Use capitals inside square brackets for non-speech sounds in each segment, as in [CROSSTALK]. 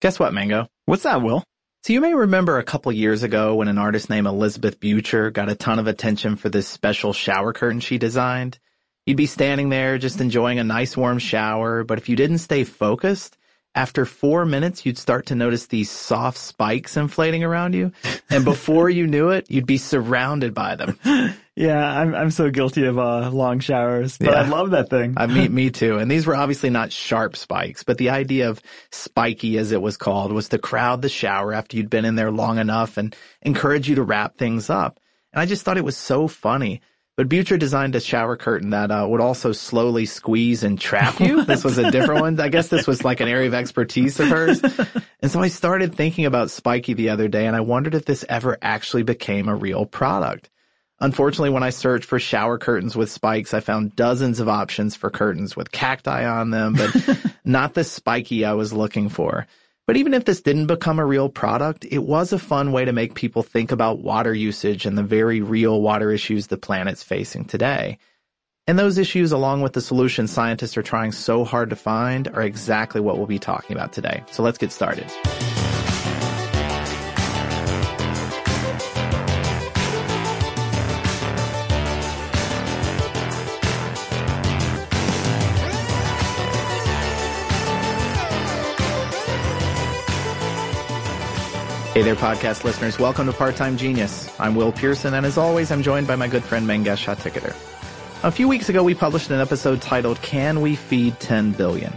Guess what, Mango? What's that, Will? So you may remember a couple years ago when an artist named Elizabeth Butcher got a ton of attention for this special shower curtain she designed. You'd be standing there just enjoying a nice warm shower, but if you didn't stay focused, after four minutes, you'd start to notice these soft spikes inflating around you. And [LAUGHS] before you knew it, you'd be surrounded by them. [LAUGHS] Yeah, I'm I'm so guilty of uh, long showers, but Yeah. I love that thing. I mean, me too. And these were obviously not sharp spikes, but the idea of spiky, as it was called, was to crowd the shower after you'd been in there long enough and encourage you to wrap things up. And I just thought it was so funny. But Butcher designed a shower curtain that uh, would also slowly squeeze and trap you. [LAUGHS] this was a different one. I guess this was like an area of expertise of hers. [LAUGHS] And so I started thinking about Spiky the other day, and I wondered if this ever actually became a real product. Unfortunately, when I searched for shower curtains with spikes, I found dozens of options for curtains with cacti on them, but [LAUGHS] not the spiky I was looking for. But even if this didn't become a real product, it was a fun way to make people think about water usage and the very real water issues the planet's facing today. And those issues, along with the solutions scientists are trying so hard to find, are exactly what we'll be talking about today. So let's get started. There, podcast listeners. Welcome to Part Time Genius. I'm Will Pearson, and as always, I'm joined by my good friend Mangesh Hattikudur. A few weeks ago, we published an episode titled Can We Feed 10 Billion?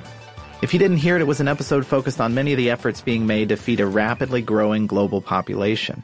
If you didn't hear it, it was an episode focused on many of the efforts being made to feed a rapidly growing global population.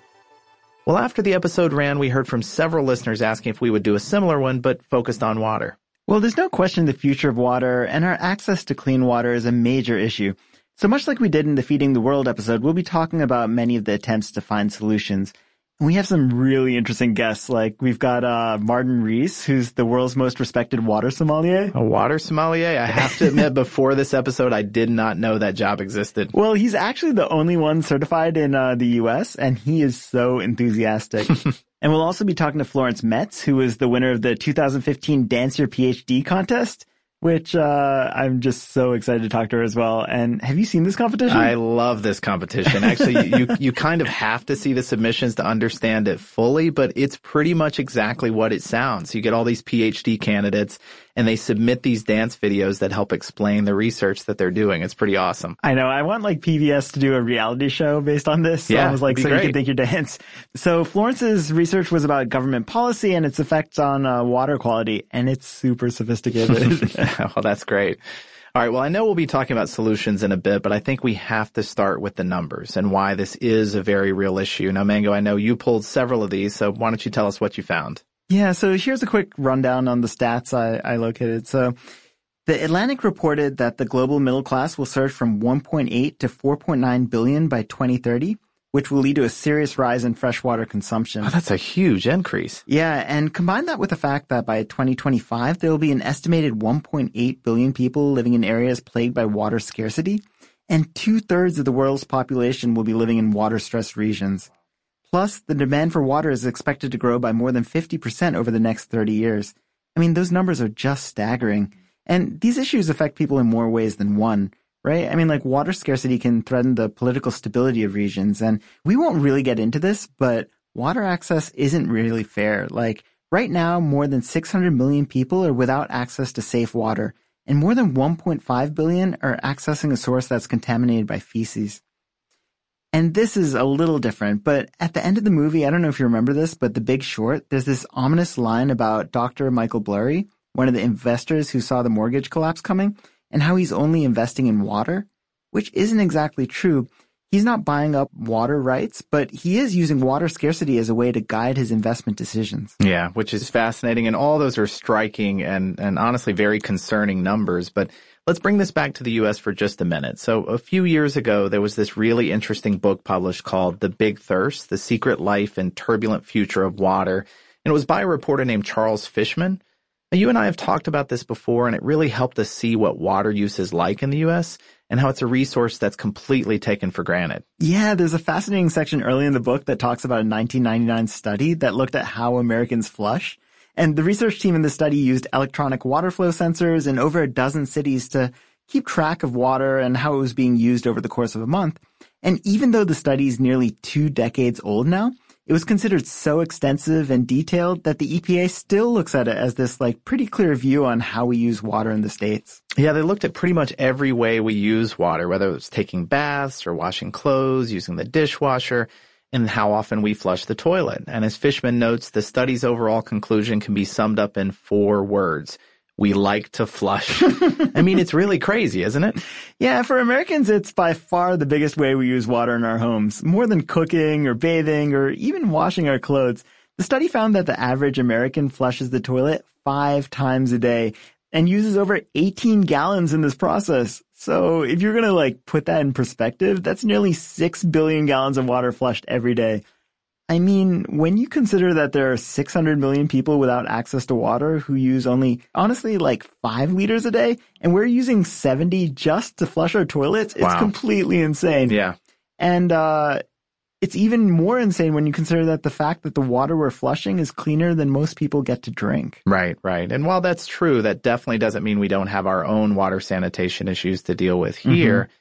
Well, after the episode ran, we heard from several listeners asking if we would do a similar one, but focused on water. Well, there's no question the future of water and our access to clean water is a major issue. So much like we did in the Feeding the World episode, we'll be talking about many of the attempts to find solutions. And we have some really interesting guests, like we've got uh, Martin Riese, who's the world's most respected water sommelier. A water sommelier? I have to admit, before this episode, I did not know that job existed. Well, he's actually the only one certified in uh, the U.S., and he is so enthusiastic. [LAUGHS] and we'll also be talking to Florence Metz, who is the winner of the 2015 Dance Your PhD contest, which uh, I'm just so excited to talk to her as well. And have you seen this competition? I love this competition. Actually, you, you kind of have to see the submissions to understand it fully, but it's pretty much exactly what it sounds. You get all these PhD candidates and they submit these dance videos that help explain the research that they're doing. It's pretty awesome. I know. I want like PBS to do a reality show based on this. Yeah, almost like it'd so be you can think your dance. So Florence's research was about government policy and its effects on uh, water quality, and it's super sophisticated. [LAUGHS] well, that's great. All right. Well, I know we'll be talking about solutions in a bit, but I think we have to start with the numbers and why this is a very real issue. Now, Mango, I know you pulled several of these, so why don't you tell us what you found? Yeah, so here's a quick rundown on the stats I, I located. So the Atlantic reported that the global middle class will surge from 1.8 to 4.9 billion by 2030, which will lead to a serious rise in freshwater consumption. Oh, that's a huge increase. Yeah, and combine that with the fact that by 2025, there will be an estimated 1.8 billion people living in areas plagued by water scarcity, and two thirds of the world's population will be living in water stressed regions. Plus, the demand for water is expected to grow by more than 50% over the next 30 years. I mean, those numbers are just staggering. And these issues affect people in more ways than one right? I mean, like water scarcity can threaten the political stability of regions. And we won't really get into this, but water access isn't really fair. Like right now, more than 600 million people are without access to safe water and more than 1.5 billion are accessing a source that's contaminated by feces. And this is a little different, but at the end of the movie, I don't know if you remember this, but The Big Short, there's this ominous line about Dr. Michael Burry, one of the investors who saw the mortgage collapse coming and how he's only investing in water, which isn't exactly true. He's not buying up water rights, but he is using water scarcity as a way to guide his investment decisions. Yeah, which is fascinating. And all those are striking and, and honestly very concerning numbers. But let's bring this back to the U.S. for just a minute. So a few years ago, there was this really interesting book published called The Big Thirst, The Secret Life and Turbulent Future of Water. And it was by a reporter named Charles Fishman. Now, you and I have talked about this before, and it really helped us see what water use is like in the U.S. and how it's a resource that's completely taken for granted. Yeah, there's a fascinating section early in the book that talks about a 1999 study that looked at how Americans flush. And the research team in the study used electronic water flow sensors in over a dozen cities to keep track of water and how it was being used over the course of a month. And even though the study is nearly two decades old now, it was considered so extensive and detailed that the EPA still looks at it as this like pretty clear view on how we use water in the states. Yeah, they looked at pretty much every way we use water, whether it's taking baths or washing clothes, using the dishwasher, and how often we flush the toilet. And as Fishman notes, the study's overall conclusion can be summed up in four words we like to flush. [LAUGHS] I mean, it's really crazy, isn't it? Yeah, for Americans, it's by far the biggest way we use water in our homes. More than cooking or bathing or even washing our clothes. The study found that the average American flushes the toilet five times a day and uses over 18 gallons in this process. So if you're going to like put that in perspective, that's nearly 6 billion gallons of water flushed every day. I mean, when you consider that there are 600 million people without access to water who use only, honestly, like five liters a day, and we're using 70 just to flush our toilets, it's wow. completely insane. Yeah. And, uh, it's even more insane when you consider that the fact that the water we're flushing is cleaner than most people get to drink. Right, right. And while that's true, that definitely doesn't mean we don't have our own water sanitation issues to deal with here. Mm-hmm.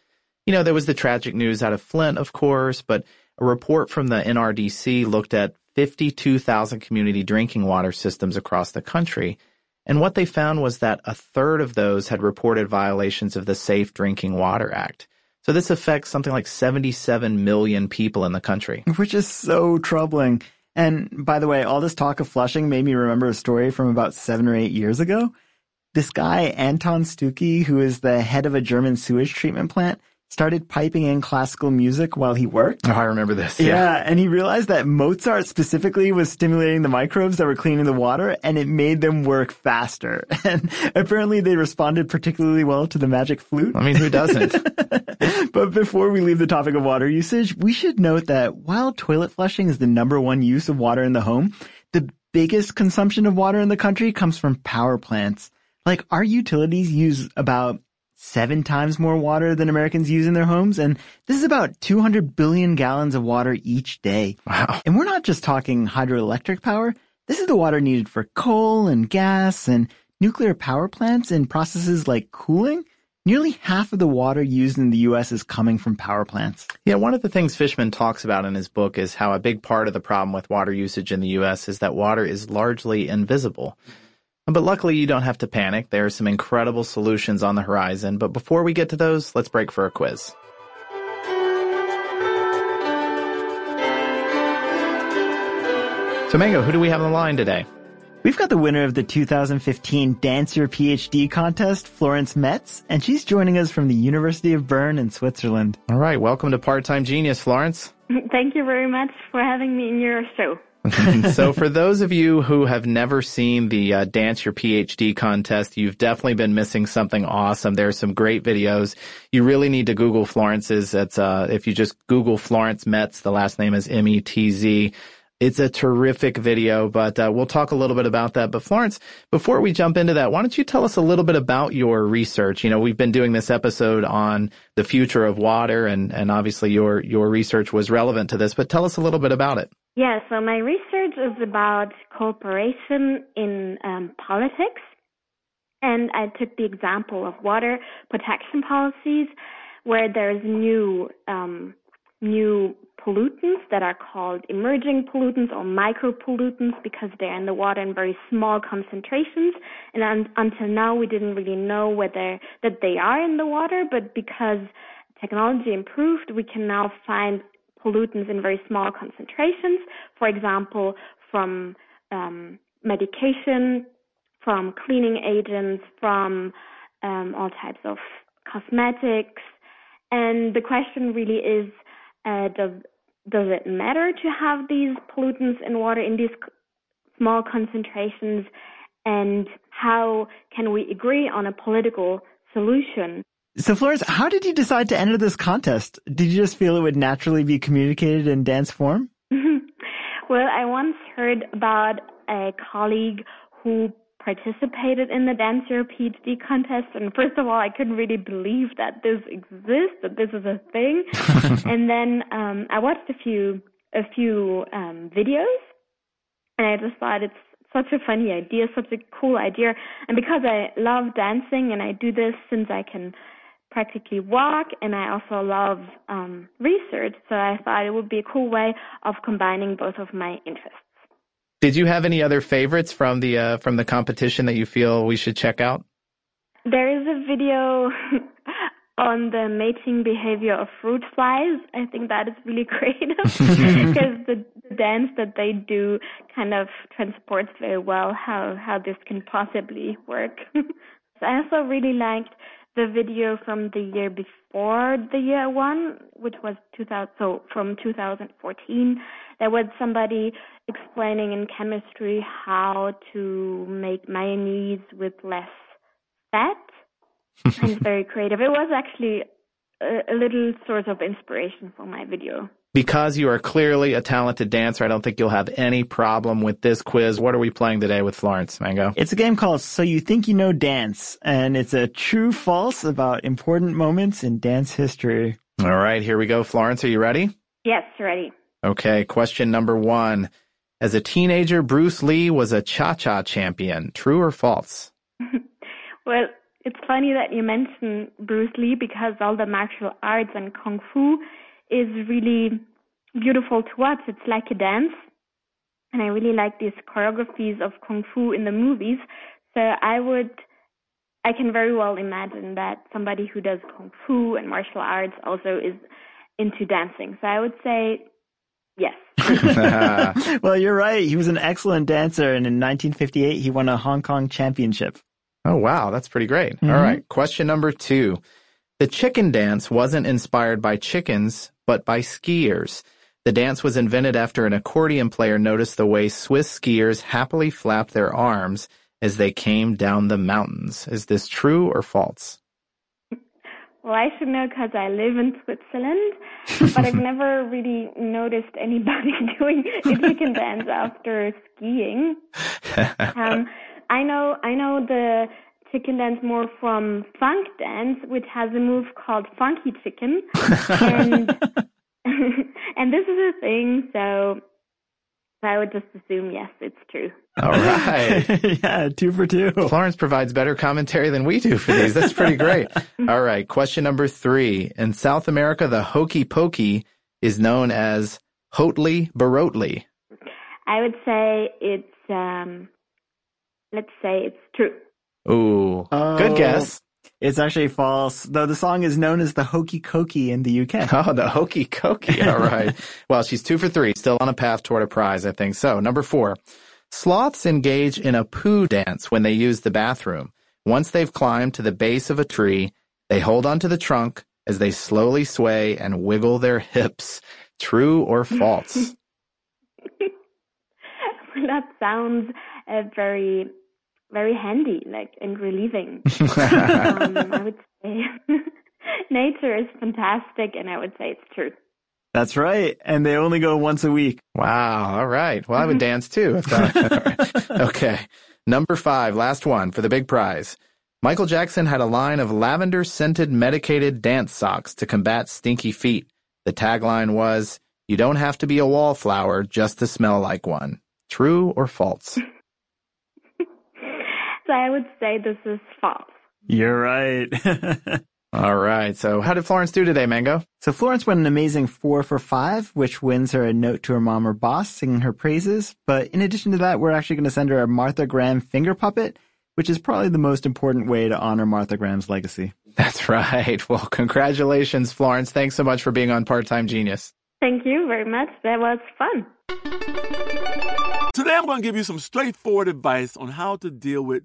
You know, there was the tragic news out of Flint, of course, but a report from the NRDC looked at 52,000 community drinking water systems across the country. And what they found was that a third of those had reported violations of the Safe Drinking Water Act. So this affects something like 77 million people in the country. Which is so troubling. And by the way, all this talk of flushing made me remember a story from about seven or eight years ago. This guy, Anton Stucki, who is the head of a German sewage treatment plant, started piping in classical music while he worked. Oh, I remember this. Yeah. yeah. and he realized that Mozart specifically was stimulating the microbes that were cleaning the water and it made them work faster. [LAUGHS] And apparently they responded particularly well to the magic flute. I mean, who doesn't? [LAUGHS] but before we leave the topic of water usage, we should note that while toilet flushing is the number one use of water in the home, the biggest consumption of water in the country comes from power plants. Like our utilities use about seven times more water than Americans use in their homes. And this is about 200 billion gallons of water each day. Wow. And we're not just talking hydroelectric power. This is the water needed for coal and gas and nuclear power plants and processes like cooling. Nearly half of the water used in the U.S. is coming from power plants. Yeah, one of the things Fishman talks about in his book is how a big part of the problem with water usage in the U.S. is that water is largely invisible. But luckily, you don't have to panic. There are some incredible solutions on the horizon. But before we get to those, let's break for a quiz. So, Mango, who do we have on the line today? We've got the winner of the 2015 Dance Your PhD contest, Florence Metz, and she's joining us from the University of Bern in Switzerland. All right, welcome to Part Time Genius, Florence. Thank you very much for having me in your show. [LAUGHS] so for those of you who have never seen the uh, Dance Your PhD contest, you've definitely been missing something awesome. There's some great videos. You really need to Google Florence's. It's, uh, if you just Google Florence Metz, the last name is M-E-T-Z. It's a terrific video, but uh, we'll talk a little bit about that. But Florence, before we jump into that, why don't you tell us a little bit about your research? You know, we've been doing this episode on the future of water, and and obviously your your research was relevant to this. But tell us a little bit about it. Yeah, so my research is about cooperation in um, politics, and I took the example of water protection policies, where there's new um, new pollutants that are called emerging pollutants or micropollutants because they're in the water in very small concentrations. And un- until now, we didn't really know whether that they are in the water, but because technology improved, we can now find pollutants in very small concentrations. For example, from um, medication, from cleaning agents, from um, all types of cosmetics. And the question really is, uh, does does it matter to have these pollutants in water in these small concentrations? And how can we agree on a political solution? So Florence, how did you decide to enter this contest? Did you just feel it would naturally be communicated in dance form? [LAUGHS] well, I once heard about a colleague who participated in the Dance Your PhD contest. And first of all, I couldn't really believe that this exists, that this is a thing. [LAUGHS] and then um, I watched a few a few um, videos, and I just thought it's such a funny idea, such a cool idea. And because I love dancing and I do this since I can practically walk and I also love um, research, so I thought it would be a cool way of combining both of my interests. Did you have any other favorites from the uh, from the competition that you feel we should check out? There is a video [LAUGHS] on the mating behavior of fruit flies. I think that is really [LAUGHS] creative [LAUGHS] because the, the dance that they do kind of transports very well how how this can possibly work. I also really liked the video from the year before the year one, which was 2000, so from 2014. There was somebody explaining in chemistry how to make mayonnaise with less fat. and [LAUGHS] very creative. It was actually a, a little source of inspiration for my video. Because you are clearly a talented dancer, I don't think you'll have any problem with this quiz. What are we playing today with Florence Mango? It's a game called So You Think You Know Dance, and it's a true false about important moments in dance history. All right, here we go. Florence, are you ready? Yes, ready. Okay, question number one. As a teenager, Bruce Lee was a cha-cha champion. True or false? [LAUGHS] well, it's funny that you mention Bruce Lee because all the martial arts and kung fu is really beautiful to watch. It's like a dance. And I really like these choreographies of kung fu in the movies. So I would, I can very well imagine that somebody who does kung fu and martial arts also is into dancing. So I would say yes. [LAUGHS] [LAUGHS] well, you're right. He was an excellent dancer. And in 1958, he won a Hong Kong championship. Oh, wow. That's pretty great. Mm-hmm. All right. Question number two. The chicken dance wasn't inspired by chickens, but by skiers. The dance was invented after an accordion player noticed the way Swiss skiers happily flapped their arms as they came down the mountains. Is this true or false? Well, I should know because I live in Switzerland, but I've [LAUGHS] never really noticed anybody [LAUGHS] doing a can dance after skiing. [LAUGHS] Um, I know, I know the chicken dance more from funk dance, which has a move called funky chicken, and [LAUGHS] and this is a thing. So I would just assume yes, it's true. All right. [LAUGHS] yeah, two for two. Florence provides better commentary than we do for these. That's pretty great. [LAUGHS] All right. Question number three. In South America, the hokey pokey is known as Hotely Barotely. I would say it's, um, let's say it's true. Ooh, oh, good guess. It's actually false, though the song is known as the Hokey Cokey in the UK. [LAUGHS] Oh, the Hokey Cokey. [LAUGHS] All right. well, she's two for three, still on a path toward a prize, I think. So, number four. Sloths engage in a poo dance when they use the bathroom. Once they've climbed to the base of a tree, they hold onto the trunk as they slowly sway and wiggle their hips. True or false? [LAUGHS] that sounds uh, very, very handy, like and relieving. [LAUGHS] um, I would say [LAUGHS] nature is fantastic, and I would say it's true. That's right. And they only go once a week. Wow. All right. Well, I would [LAUGHS] dance too. okay. Number five, last one for the big prize. Michael Jackson had a line of lavender scented medicated dance socks to combat stinky feet. The tagline was, You don't have to be a wallflower just to smell like one. True or false? So I would say this is false. You're right. [LAUGHS] All right. So how did Florence do today, Mango? So Florence went an amazing four for five, which wins her a note to her mom or boss singing her praises. But in addition to that, we're actually going to send her a Martha Graham finger puppet, which is probably the most important way to honor Martha Graham's legacy. That's right. [LAUGHS] Well, congratulations, Florence. Thanks so much for being on Part-Time Genius. Thank you very much. That was fun. Today I'm going to give you some straightforward advice on how to deal with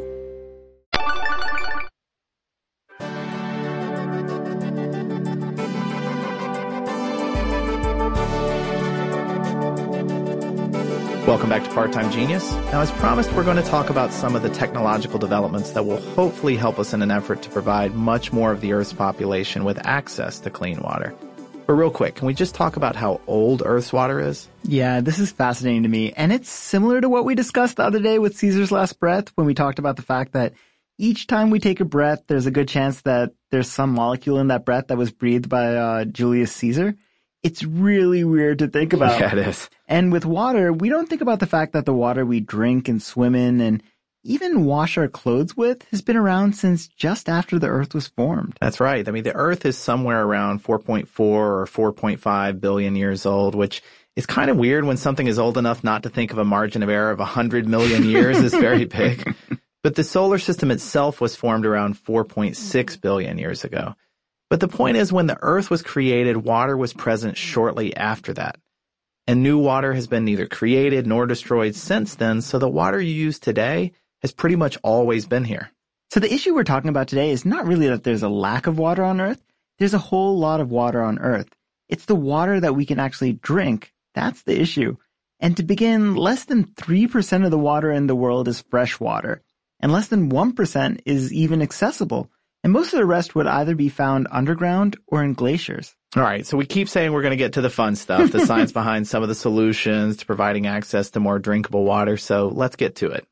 Welcome back to Part-Time Genius. Now, as promised, we're going to talk about some of the technological developments that will hopefully help us in an effort to provide much more of the Earth's population with access to clean water. But real quick, can we just talk about how old Earth's water is? Yeah, this is fascinating to me. And it's similar to what we discussed the other day with Caesar's last breath when we talked about the fact that each time we take a breath, there's a good chance that there's some molecule in that breath that was breathed by uh, Julius Caesar. It's really weird to think about. Yeah, it is. And with water, we don't think about the fact that the water we drink and swim in and even wash our clothes with has been around since just after the earth was formed. That's right. I mean, the earth is somewhere around 4.4 or 4.5 billion years old, which is kind of weird when something is old enough not to think of a margin of error of 100 million years is very big. [LAUGHS] But the solar system itself was formed around 4.6 billion years ago. But the point is, when the Earth was created, water was present shortly after that. And new water has been neither created nor destroyed since then, so the water you use today has pretty much always been here. So the issue we're talking about today is not really that there's a lack of water on Earth. There's a whole lot of water on Earth. It's the water that we can actually drink. That's the issue. And to begin, less than 3% of the water in the world is fresh water, and less than 1% is even accessible. And most of the rest would either be found underground or in glaciers. All right, so we keep saying we're going to get to the fun stuff, the science behind some of the solutions to providing access to more drinkable water. So let's get to it.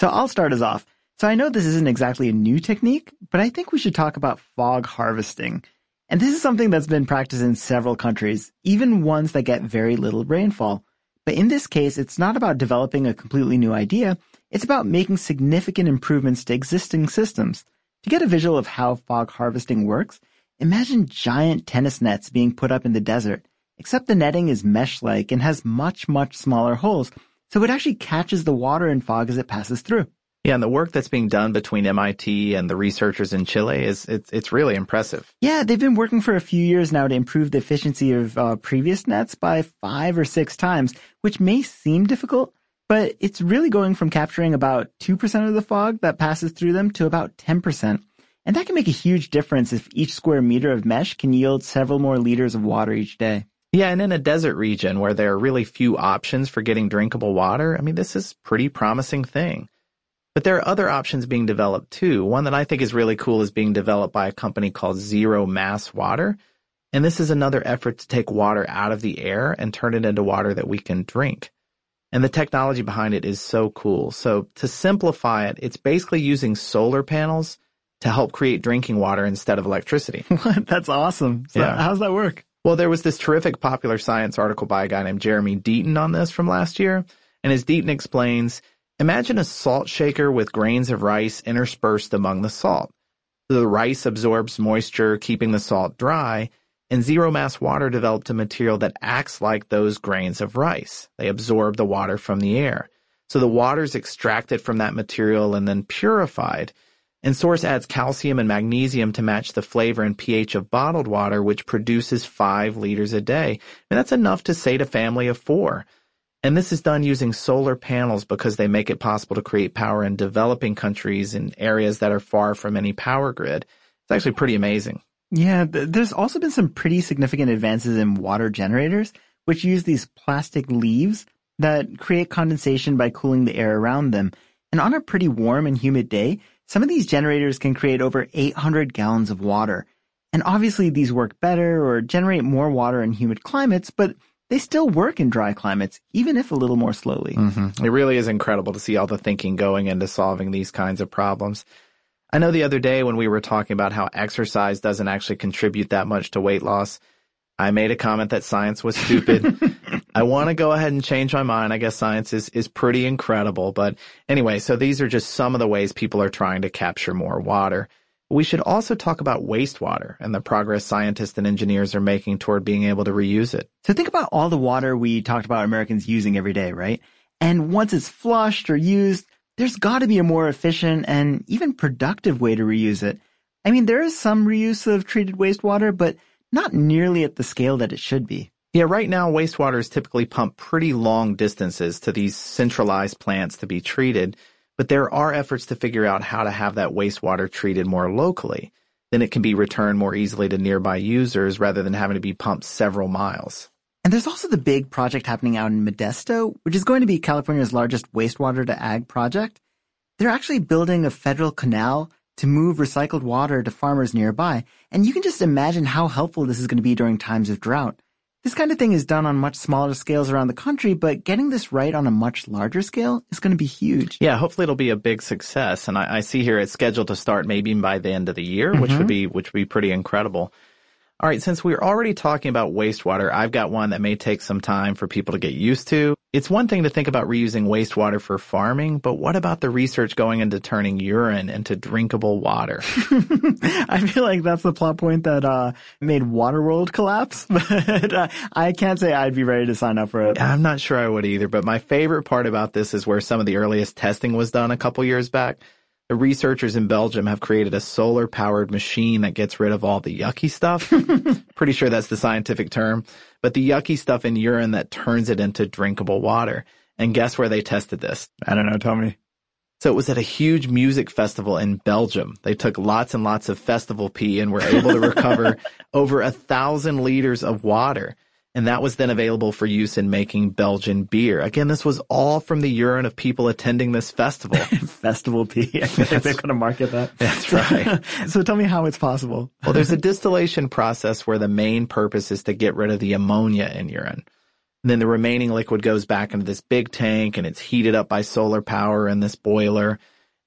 So I'll start us off. So I know this isn't exactly a new technique, but I think we should talk about fog harvesting. And this is something that's been practiced in several countries, even ones that get very little rainfall. But in this case, it's not about developing a completely new idea. It's about making significant improvements to existing systems. To get a visual of how fog harvesting works, imagine giant tennis nets being put up in the desert, except the netting is mesh-like and has much, much smaller holes, so it actually catches the water and fog as it passes through. Yeah, and the work that's being done between MIT and the researchers in Chile is it's it's really impressive. Yeah, they've been working for a few years now to improve the efficiency of uh, previous nets by five or six times, which may seem difficult, but it's really going from capturing about 2% of the fog that passes through them to about 10%. And that can make a huge difference if each square meter of mesh can yield several more liters of water each day. Yeah, and in a desert region where there are really few options for getting drinkable water, I mean, this is pretty promising thing. But there are other options being developed too. One that I think is really cool is being developed by a company called Zero Mass Water. And this is another effort to take water out of the air and turn it into water that we can drink. And the technology behind it is so cool. So to simplify it, it's basically using solar panels to help create drinking water instead of electricity. [LAUGHS] That's awesome. So Yeah. how's that work? Well, there was this terrific popular science article by a guy named Jeremy Deaton on this from last year. And as Deaton explains, imagine a salt shaker with grains of rice interspersed among the salt. The rice absorbs moisture, keeping the salt dry, and zero mass water developed a material that acts like those grains of rice. They absorb the water from the air. So the water is extracted from that material and then purified. And Source adds calcium and magnesium to match the flavor and pH of bottled water, which produces five liters a day. And that's enough to sate a family of four. And this is done using solar panels because they make it possible to create power in developing countries in areas that are far from any power grid. It's actually pretty amazing. Yeah, th- there's also been some pretty significant advances in water generators, which use these plastic leaves that create condensation by cooling the air around them. And on a pretty warm and humid day, some of these generators can create over 800 gallons of water. And obviously these work better or generate more water in humid climates, but they still work in dry climates, even if a little more slowly. Mm-hmm. It really is incredible to see all the thinking going into solving these kinds of problems. I know the other day when we were talking about how exercise doesn't actually contribute that much to weight loss, I made a comment that science was stupid. [LAUGHS] I want to go ahead and change my mind. I guess science is, is pretty incredible. But anyway, so these are just some of the ways people are trying to capture more water. We should also talk about wastewater and the progress scientists and engineers are making toward being able to reuse it. So think about all the water we talked about Americans using every day, right? And once it's flushed or used, there's got to be a more efficient and even productive way to reuse it. I mean, there is some reuse of treated wastewater, but not nearly at the scale that it should be. Yeah, right now wastewater is typically pumped pretty long distances to these centralized plants to be treated, but there are efforts to figure out how to have that wastewater treated more locally. Then it can be returned more easily to nearby users rather than having to be pumped several miles. And there's also the big project happening out in Modesto, which is going to be California's largest wastewater to ag project. They're actually building a federal canal to move recycled water to farmers nearby. And you can just imagine how helpful this is going to be during times of drought. This kind of thing is done on much smaller scales around the country, but getting this right on a much larger scale is going to be huge. Yeah, hopefully it'll be a big success. And I, I see here it's scheduled to start maybe by the end of the year, which would mm-hmm. be which would be pretty incredible. All right, since we're already talking about wastewater, I've got one that may take some time for people to get used to. It's one thing to think about reusing wastewater for farming, but what about the research going into turning urine into drinkable water? [LAUGHS] I feel like that's the plot point that uh, made Waterworld collapse, [LAUGHS] but uh, I can't say I'd be ready to sign up for it. I'm not sure I would either, but my favorite part about this is where some of the earliest testing was done a couple years back. The researchers in Belgium have created a solar powered machine that gets rid of all the yucky stuff. [LAUGHS] Pretty sure that's the scientific term, but the yucky stuff in urine that turns it into drinkable water. And guess where they tested this? I don't know, tell me. So it was at a huge music festival in Belgium. They took lots and lots of festival pee and were able to recover [LAUGHS] over a thousand liters of water. And that was then available for use in making Belgian beer. Again, this was all from the urine of people attending this festival. [LAUGHS] festival pee. I like they're going to market that. That's right. [LAUGHS] so tell me how it's possible. well, there's a distillation process where the main purpose is to get rid of the ammonia in urine. And then the remaining liquid goes back into this big tank and it's heated up by solar power in this boiler.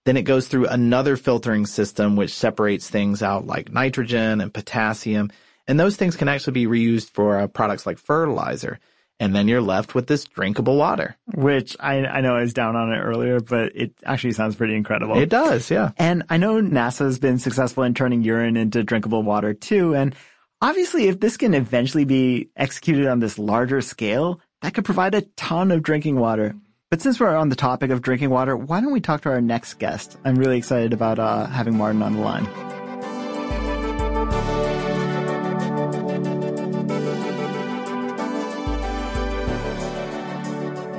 Then it goes through another filtering system which separates things out like nitrogen and potassium. And those things can actually be reused for uh, products like fertilizer. And then you're left with this drinkable water. Which I, I know I was down on it earlier, but it actually sounds pretty incredible. It does, yeah. And I know NASA has been successful in turning urine into drinkable water too. And Obviously, if this can eventually be executed on this larger scale, that could provide a ton of drinking water. But since we're on the topic of drinking water, why don't we talk to our next guest? I'm really excited about uh, having Martin on the line.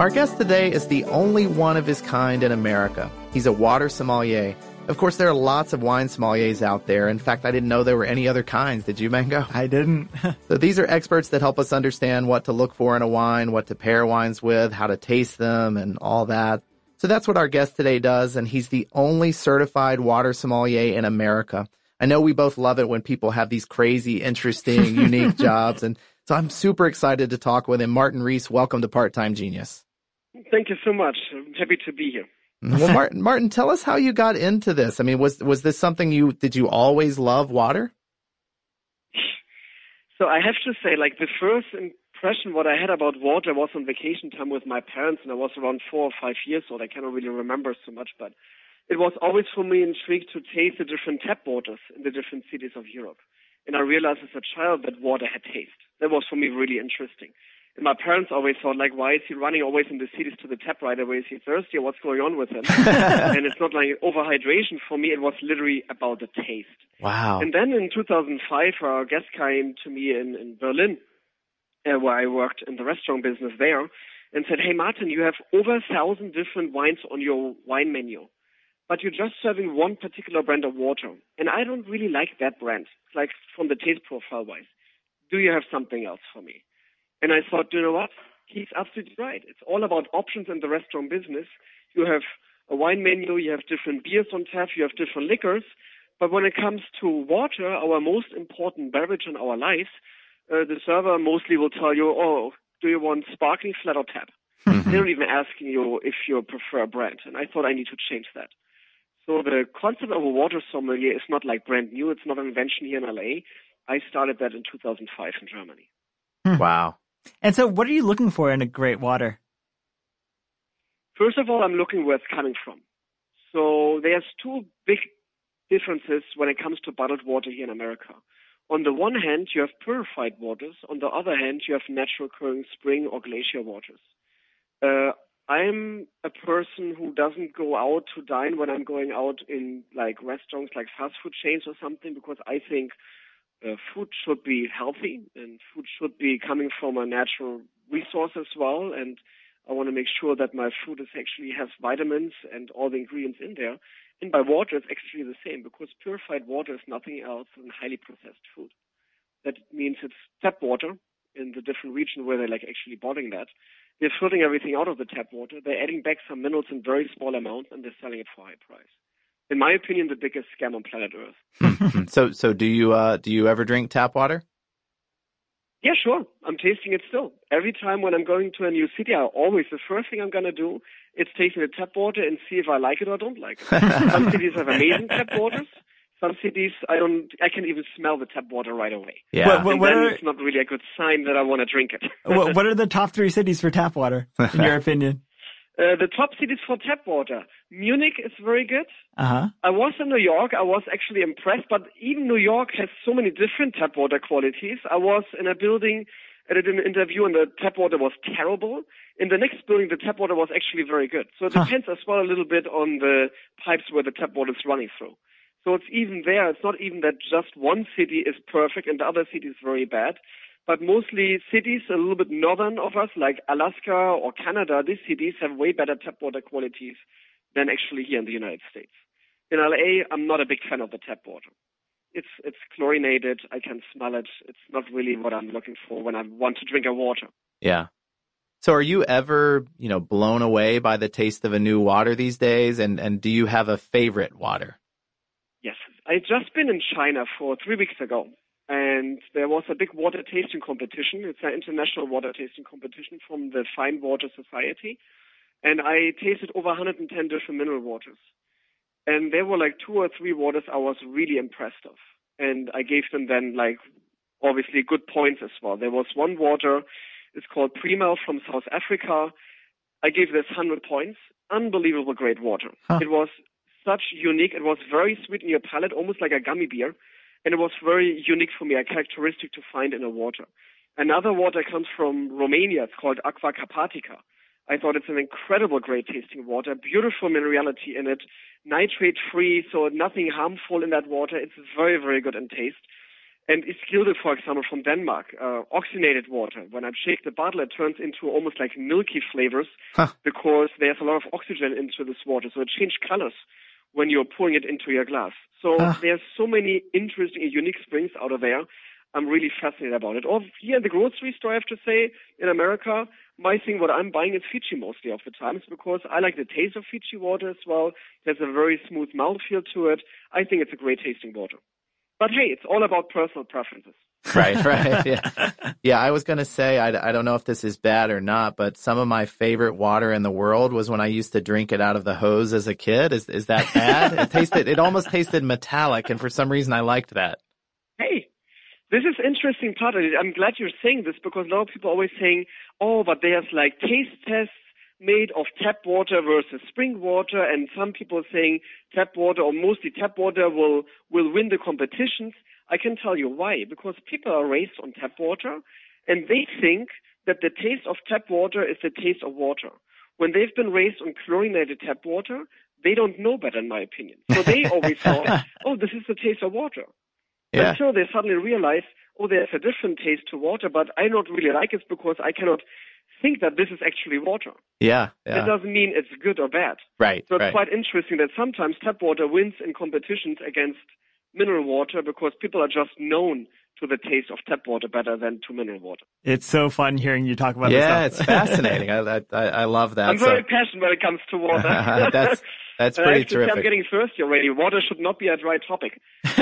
Our guest today is the only one of his kind in America. He's a water sommelier of course, there are lots of wine sommeliers out there. In fact, I didn't know there were any other kinds. Did you, Mango? I didn't. [LAUGHS] so these are experts that help us understand what to look for in a wine, what to pair wines with, how to taste them, and all that. So that's what our guest today does, and he's the only certified water sommelier in America. I know we both love it when people have these crazy, interesting, [LAUGHS] unique jobs, and so I'm super excited to talk with him. Martin Riese, welcome to Part Time Genius. Thank you so much. I'm happy to be here. Well, Martin, Martin, tell us how you got into this. I mean, was was this something you did you always love water? So I have to say, like the first impression what I had about water was on vacation time with my parents, and I was around four or five years old. I cannot really remember so much, but it was always for me intrigued to taste the different tap waters in the different cities of Europe. And I realized as a child that water had taste. That was for me really interesting. And my parents always thought, like, why is he running always in the cities to the tap right away? Is he thirsty or what's going on with him? [LAUGHS] and it's not like overhydration for me. It was literally about the taste. Wow. And then in 2005, our guest came to me in, in Berlin, uh, where I worked in the restaurant business there, and said, hey, Martin, you have over a thousand different wines on your wine menu, but you're just serving one particular brand of water. And I don't really like that brand, like from the taste profile wise. Do you have something else for me? And I thought, you know what? He's absolutely right. It's all about options in the restaurant business. You have a wine menu, you have different beers on tap, you have different liquors. But when it comes to water, our most important beverage in our lives, uh, the server mostly will tell you, oh, do you want sparkling, flat, or tap? Mm-hmm. They're not even asking you if you prefer a brand. And I thought I need to change that. So the concept of a water sommelier is not like brand new. It's not an invention here in LA. I started that in 2005 in Germany. Wow. And so, what are you looking for in a great water? First of all, I'm looking where it's coming from. So there's two big differences when it comes to bottled water here in America. On the one hand, you have purified waters. On the other hand, you have natural occurring spring or glacier waters. Uh, I'm a person who doesn't go out to dine when I'm going out in like restaurants, like fast food chains or something, because I think uh, food should be healthy and food should be coming from a natural resource as well. And I want to make sure that my food is actually has vitamins and all the ingredients in there. And by water, it's actually the same because purified water is nothing else than highly processed food. That means it's tap water in the different region where they're like actually bottling that. They're filtering everything out of the tap water. They're adding back some minerals in very small amounts and they're selling it for a high price in my opinion, the biggest scam on planet Earth. so, so do you uh, do you ever drink tap water? Yeah, sure. I'm tasting it still. Every time when I'm going to a new city, I always the first thing I'm gonna do is tasting the tap water and see if I like it or don't like it. [LAUGHS] Some cities have amazing tap waters. Some cities I don't. I can even smell the tap water right away. Yeah, what, what, what are, it's not really a good sign that I want to drink it. [LAUGHS] what, what are the top three cities for tap water, in your [LAUGHS] opinion? Uh, the top cities for tap water. Munich is very good. Uh-huh. I was in New York. I was actually impressed, but even New York has so many different tap water qualities. I was in a building, I did an interview, and the tap water was terrible. In the next building, the tap water was actually very good. So it depends huh. as well a little bit on the pipes where the tap water is running through. So it's even there. It's not even that just one city is perfect and the other city is very bad but mostly cities a little bit northern of us, like Alaska or Canada, these cities have way better tap water qualities than actually here in the United States. In LA, I'm not a big fan of the tap water. It's it's chlorinated. I can smell it. It's not really what I'm looking for when I want to drink a water. Yeah. So are you ever, you know, blown away by the taste of a new water these days? And and do you have a favorite water? Yes. I just been in China for three weeks ago and there was a big water tasting competition. It's an international water tasting competition from the Fine Water Society. And I tasted over 110 different mineral waters. And there were like two or three waters I was really impressed of. And I gave them then like obviously good points as well. There was one water, it's called Primal from South Africa. I gave this 100 points. Unbelievable great water. Huh. It was such unique. It was very sweet in your palate, almost like a gummy beer and it was very unique for me, a characteristic to find in a water. Another water comes from Romania. It's called Aqua Carpatica. I thought it's an incredible, great tasting water, beautiful minerality in it, nitrate free, so nothing harmful in that water. It's very, very good in taste. And it's Iskilde, for example, from Denmark, uh, oxygenated water. When I shake the bottle, it turns into almost like milky flavors huh. because there's a lot of oxygen into this water, so it changes colors when you're pouring it into your glass. So there's so many interesting and unique springs out of there. I'm really fascinated about it. Or here in the grocery store, I have to say, in America, my thing, what I'm buying is Fiji mostly of the times because I like the taste of Fiji water as well. There's a very smooth mouthfeel to it. I think it's a great tasting water. But hey, it's all about personal preferences. [LAUGHS] right, right. Yeah. [LAUGHS] yeah, I was going to say, I, I don't know if this is bad or not, but some of my favorite water in the world was when I used to drink it out of the hose as a kid. Is, is that bad? it tasted, it almost tasted metallic. And for some reason I liked that. Hey, this is interesting part. I'm glad you're saying this because a lot of people are always saying, oh, but there's like taste tests made of tap water versus spring water, and some people are saying tap water or mostly tap water will will win the competitions. I can tell you why. Because people are raised on tap water, and they think that the taste of tap water is the taste of water. When they've been raised on chlorinated tap water, they don't know better, in my opinion. So they always [LAUGHS] thought, oh, this is the taste of water. Yeah. Until they suddenly realize, oh, there's a different taste to water, but I don't really like it because I cannot think that this is actually water. Yeah, yeah. That doesn't mean it's good or bad. Right. So it's right. quite interesting that sometimes tap water wins in competitions against mineral water because people are just known to the taste of tap water better than to mineral water. It's so fun hearing you talk about yeah, this. Yeah, it's fascinating. I, I, I love that. I'm very so. passionate when it comes to water. [LAUGHS] that's that's pretty terrific. I'm getting thirsty already. Water should not be a dry topic. [LAUGHS] He's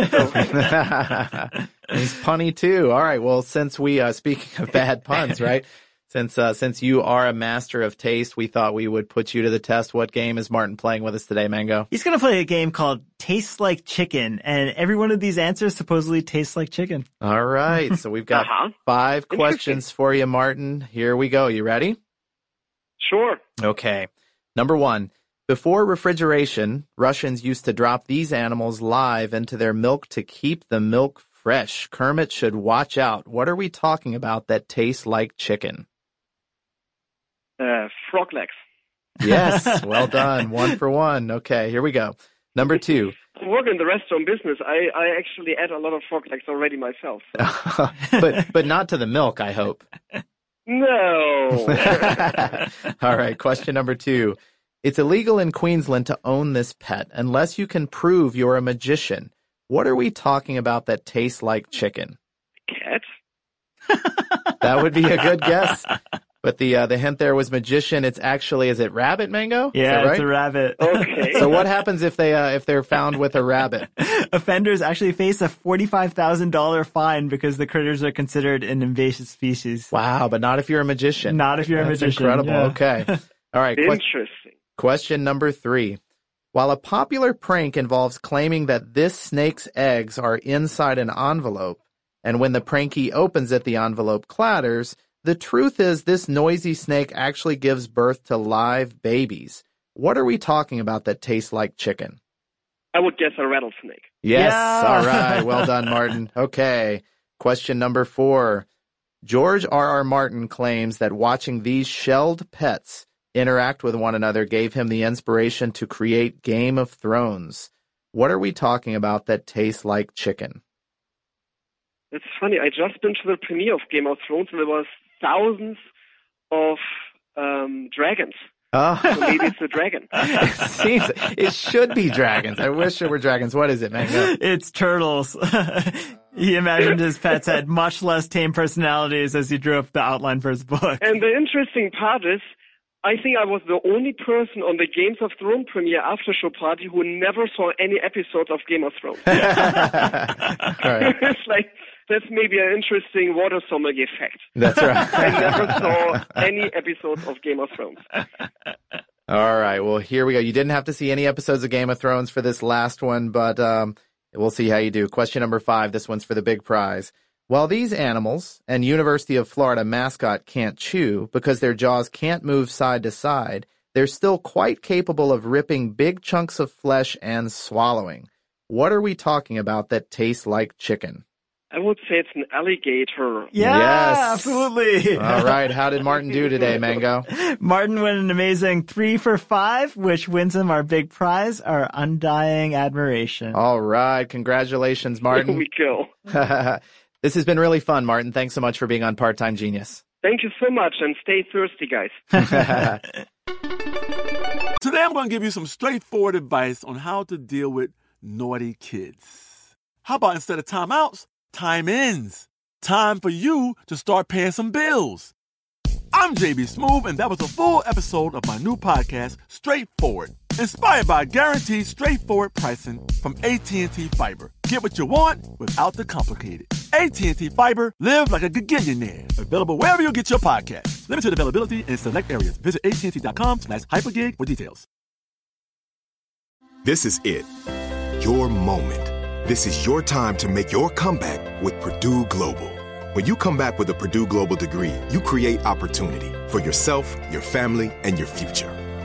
punny too. All right. Well, since we uh, speaking of bad puns, right? [LAUGHS] Since uh, since you are a master of taste, we thought we would put you to the test. What game is Martin playing with us today, Mango? He's going to play a game called Tastes Like Chicken, and every one of these answers supposedly tastes like chicken. All right, [LAUGHS] so we've got uh-huh. five questions for you, Martin. Here we go. You ready? Sure. Okay. Number one. Before refrigeration, Russians used to drop these animals live into their milk to keep the milk fresh. Kermit should watch out. What are we talking about that tastes like chicken? Uh, frog legs. Yes, [LAUGHS] well done. One for one. Okay, here we go. Number [LAUGHS] two. I work in the restaurant business. I, I actually add a lot of frog legs already myself. So. [LAUGHS] but but not to the milk, I hope. No. All right, question number two. It's illegal in Queensland to own this pet unless you can prove you're a magician. What are we talking about that tastes like chicken? Cat. [LAUGHS] that would be a good guess. But the uh, the hint there was magician. It's actually is it rabbit mango? Yeah, right? it's a rabbit. Okay. so what happens if they uh, if they're found with a rabbit? [LAUGHS] Offenders actually face a forty five thousand dollar fine because the critters are considered an invasive species. Wow, but not if you're a magician. Not if you're That's a magician. Incredible. Yeah. Okay. [LAUGHS] All right. Interesting. Question number three. While a popular prank involves claiming that this snake's eggs are inside an envelope, and when the prankee opens it, the envelope clatters, the truth is, this noisy snake actually gives birth to live babies. What are we talking about that tastes like chicken? I would guess a rattlesnake. Yes. Yeah. All right. [LAUGHS] Well done, Martin. Okay. Question number four. George R. R. Martin claims that watching these shelled pets interact with one another gave him the inspiration to create Game of Thrones. What are we talking about that tastes like chicken? It's funny. I just been to the premiere of Game of Thrones, and there was thousands of um, dragons Oh. So maybe it's a dragon. it [LAUGHS] seems it should be dragons. I wish it were dragons. What is it, Mango? [LAUGHS] It's turtles. [LAUGHS] he imagined his pets had much less tame personalities as he drew up the outline for his book. And the interesting part is, I think I was the only person on the Games of Thrones premiere after show party who never saw any episodes of Game of Thrones. [LAUGHS] right. [LAUGHS] it's like that's maybe an interesting water sommelier fact. That's right. [LAUGHS] I never saw any episodes of Game of Thrones. All right. Well, here we go. You didn't have to see any episodes of Game of Thrones for this last one, but um, we'll see how you do. Question number five. This one's for the big prize. While these animals and University of Florida mascot can't chew because their jaws can't move side to side, they're still quite capable of ripping big chunks of flesh and swallowing. What are we talking about that tastes like chicken? I would say it's an alligator. Yeah, Yes. absolutely. All right. How did Martin do today, Mango? [LAUGHS] Martin went an amazing three for five, which wins him our big prize, our undying admiration. All right. Congratulations, Martin. we go. [LAUGHS] this has been really fun, Martin. Thanks so much for being on Part Time Genius. Thank you so much and stay thirsty, guys. [LAUGHS] [LAUGHS] Today I'm going to give you some straightforward advice on how to deal with naughty kids. How about instead of timeouts, time ins? Time for you to start paying some bills. I'm JB Smooth, and that was a full episode of my new podcast, Straightforward, inspired by guaranteed straightforward pricing from AT&T Fiber. Get what you want without the complicated. AT&T Fiber, live like a gigillionaire. Available wherever you get your podcast. Limited availability in select areas. Visit AT&T.com slash hypergig for details. This is it. Your moment. This is your time to make your comeback with Purdue Global. When you come back with a Purdue Global degree, you create opportunity for yourself, your family, and your future.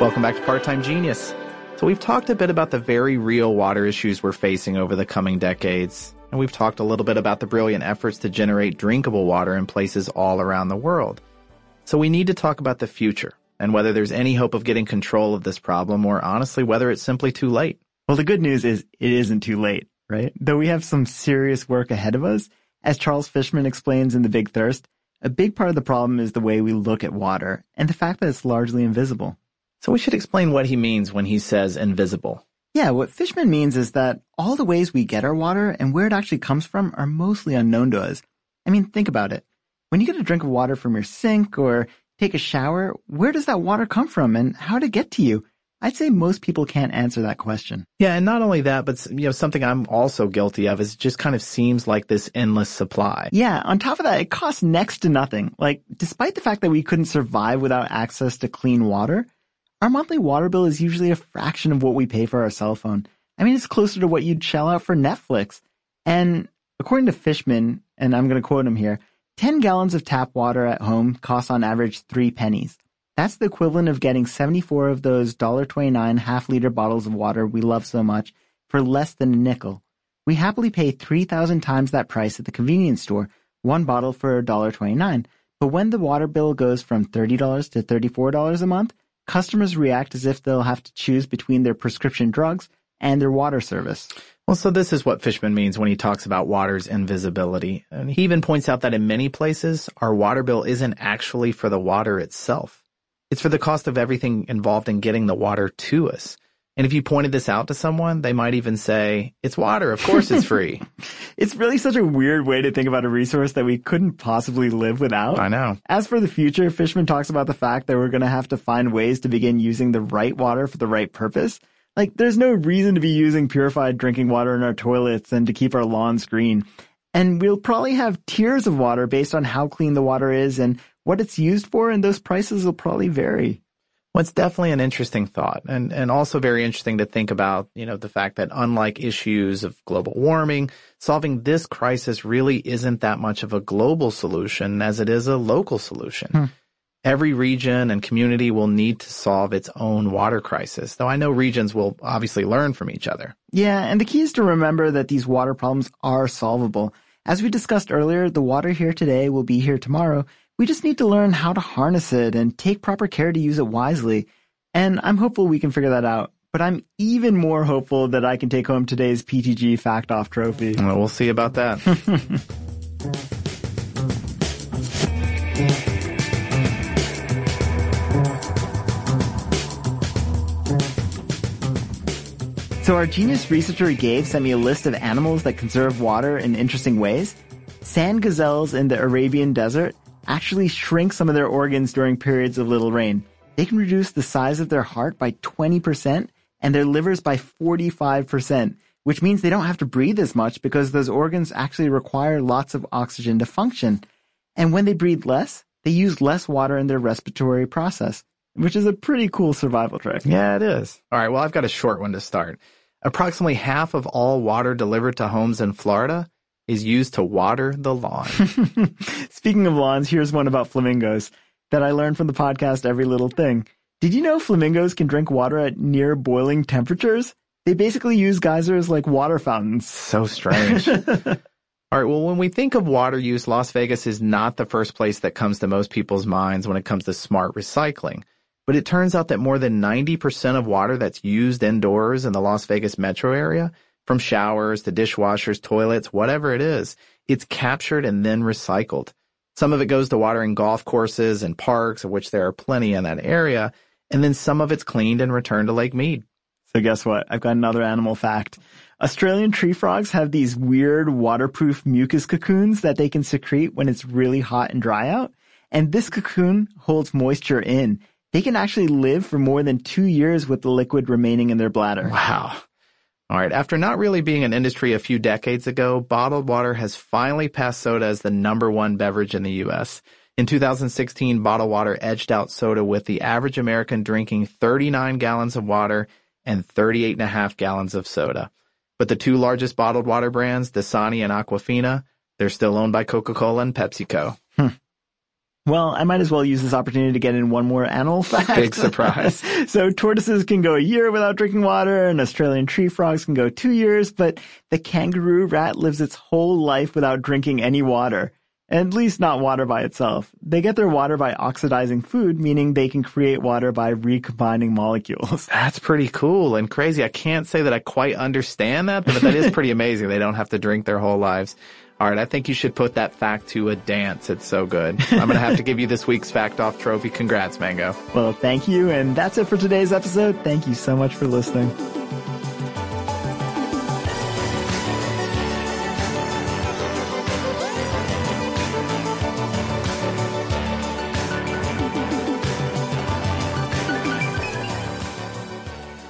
Welcome back to Part Time Genius. So, we've talked a bit about the very real water issues we're facing over the coming decades, and we've talked a little bit about the brilliant efforts to generate drinkable water in places all around the world. So, we need to talk about the future and whether there's any hope of getting control of this problem, or honestly, whether it's simply too late. Well, the good news is it isn't too late, right? Though we have some serious work ahead of us, as Charles Fishman explains in The Big Thirst, a big part of the problem is the way we look at water and the fact that it's largely invisible. So we should explain what he means when he says invisible. Yeah, what Fishman means is that all the ways we get our water and where it actually comes from are mostly unknown to us. I mean, think about it. When you get a drink of water from your sink or take a shower, where does that water come from and how did it get to you? I'd say most people can't answer that question. Yeah, and not only that, but you know, something I'm also guilty of is it just kind of seems like this endless supply. Yeah, on top of that, it costs next to nothing. Like, despite the fact that we couldn't survive without access to clean water, our monthly water bill is usually a fraction of what we pay for our cell phone. I mean, it's closer to what you'd shell out for Netflix. And according to Fishman, and I'm going to quote him here, 10 gallons of tap water at home costs on average three pennies. That's the equivalent of getting 74 of those $1.29 half liter bottles of water we love so much for less than a nickel. We happily pay 3,000 times that price at the convenience store, one bottle for $1.29. But when the water bill goes from $30 to $34 a month, customers react as if they'll have to choose between their prescription drugs and their water service. Well, so this is what Fishman means when he talks about water's invisibility. And he even points out that in many places, our water bill isn't actually for the water itself. It's for the cost of everything involved in getting the water to us. And if you pointed this out to someone, they might even say, it's water. Of course it's free. [LAUGHS] it's really such a weird way to think about a resource that we couldn't possibly live without. I know. As for the future, Fishman talks about the fact that we're going to have to find ways to begin using the right water for the right purpose. Like, there's no reason to be using purified drinking water in our toilets and to keep our lawns green. And we'll probably have tiers of water based on how clean the water is and what it's used for, and those prices will probably vary. Well, it's definitely an interesting thought and, and also very interesting to think about, you know, the fact that unlike issues of global warming, solving this crisis really isn't that much of a global solution as it is a local solution. Hmm. Every region and community will need to solve its own water crisis, though I know regions will obviously learn from each other. Yeah, and the key is to remember that these water problems are solvable. As we discussed earlier, the water here today will be here tomorrow, we just need to learn how to harness it and take proper care to use it wisely. And I'm hopeful we can figure that out. But I'm even more hopeful that I can take home today's PTG Fact Off trophy. Well, we'll see about that. [LAUGHS] So our genius researcher Gabe sent me a list of animals that conserve water in interesting ways. Sand gazelles in the Arabian desert actually shrink some of their organs during periods of little rain. They can reduce the size of their heart by 20% and their livers by 45%, which means they don't have to breathe as much because those organs actually require lots of oxygen to function. And when they breathe less, they use less water in their respiratory process, which is a pretty cool survival trick. Yeah, it is. All right, well, I've got a short one to start. Approximately half of all water delivered to homes in Florida is used to water the lawn. [LAUGHS] Speaking of lawns, here's one about flamingos that I learned from the podcast Every Little Thing. Did you know flamingos can drink water at near boiling temperatures? They basically use geysers like water fountains. So strange. [LAUGHS] All right, well, when we think of water use, Las Vegas is not the first place that comes to most people's minds when it comes to smart recycling. But it turns out that more than 90% of water that's used indoors in the Las Vegas metro area from showers to dishwashers, toilets, whatever it is, it's captured and then recycled. Some of it goes to watering golf courses and parks, of which there are plenty in that area, and then some of it's cleaned and returned to Lake Mead. So guess what? I've got another animal fact. Australian tree frogs have these weird waterproof mucus cocoons that they can secrete when it's really hot and dry out. And this cocoon holds moisture in. They can actually live for more than two years with the liquid remaining in their bladder. Wow. All right. After not really being an industry a few decades ago, bottled water has finally passed soda as the number one beverage in the U.S. In 2016, bottled water edged out soda with the average American drinking 39 gallons of water and 38 and a half gallons of soda. But the two largest bottled water brands, Dasani and Aquafina, they're still owned by Coca-Cola and PepsiCo. Well, I might as well use this opportunity to get in one more animal fact. Big [LAUGHS] surprise. so tortoises can go a year without drinking water and Australian tree frogs can go two years, but the kangaroo rat lives its whole life without drinking any water. At least not water by itself. They get their water by oxidizing food, meaning they can create water by recombining molecules. [LAUGHS] That's pretty cool and crazy. I can't say that I quite understand that, but that is pretty [LAUGHS] amazing. They don't have to drink their whole lives. All right, I think you should put that fact to a dance. It's so good. I'm going to have to give you this week's Fact Off trophy. Congrats, Mango. Well, thank you. And that's it for today's episode. Thank you so much for listening.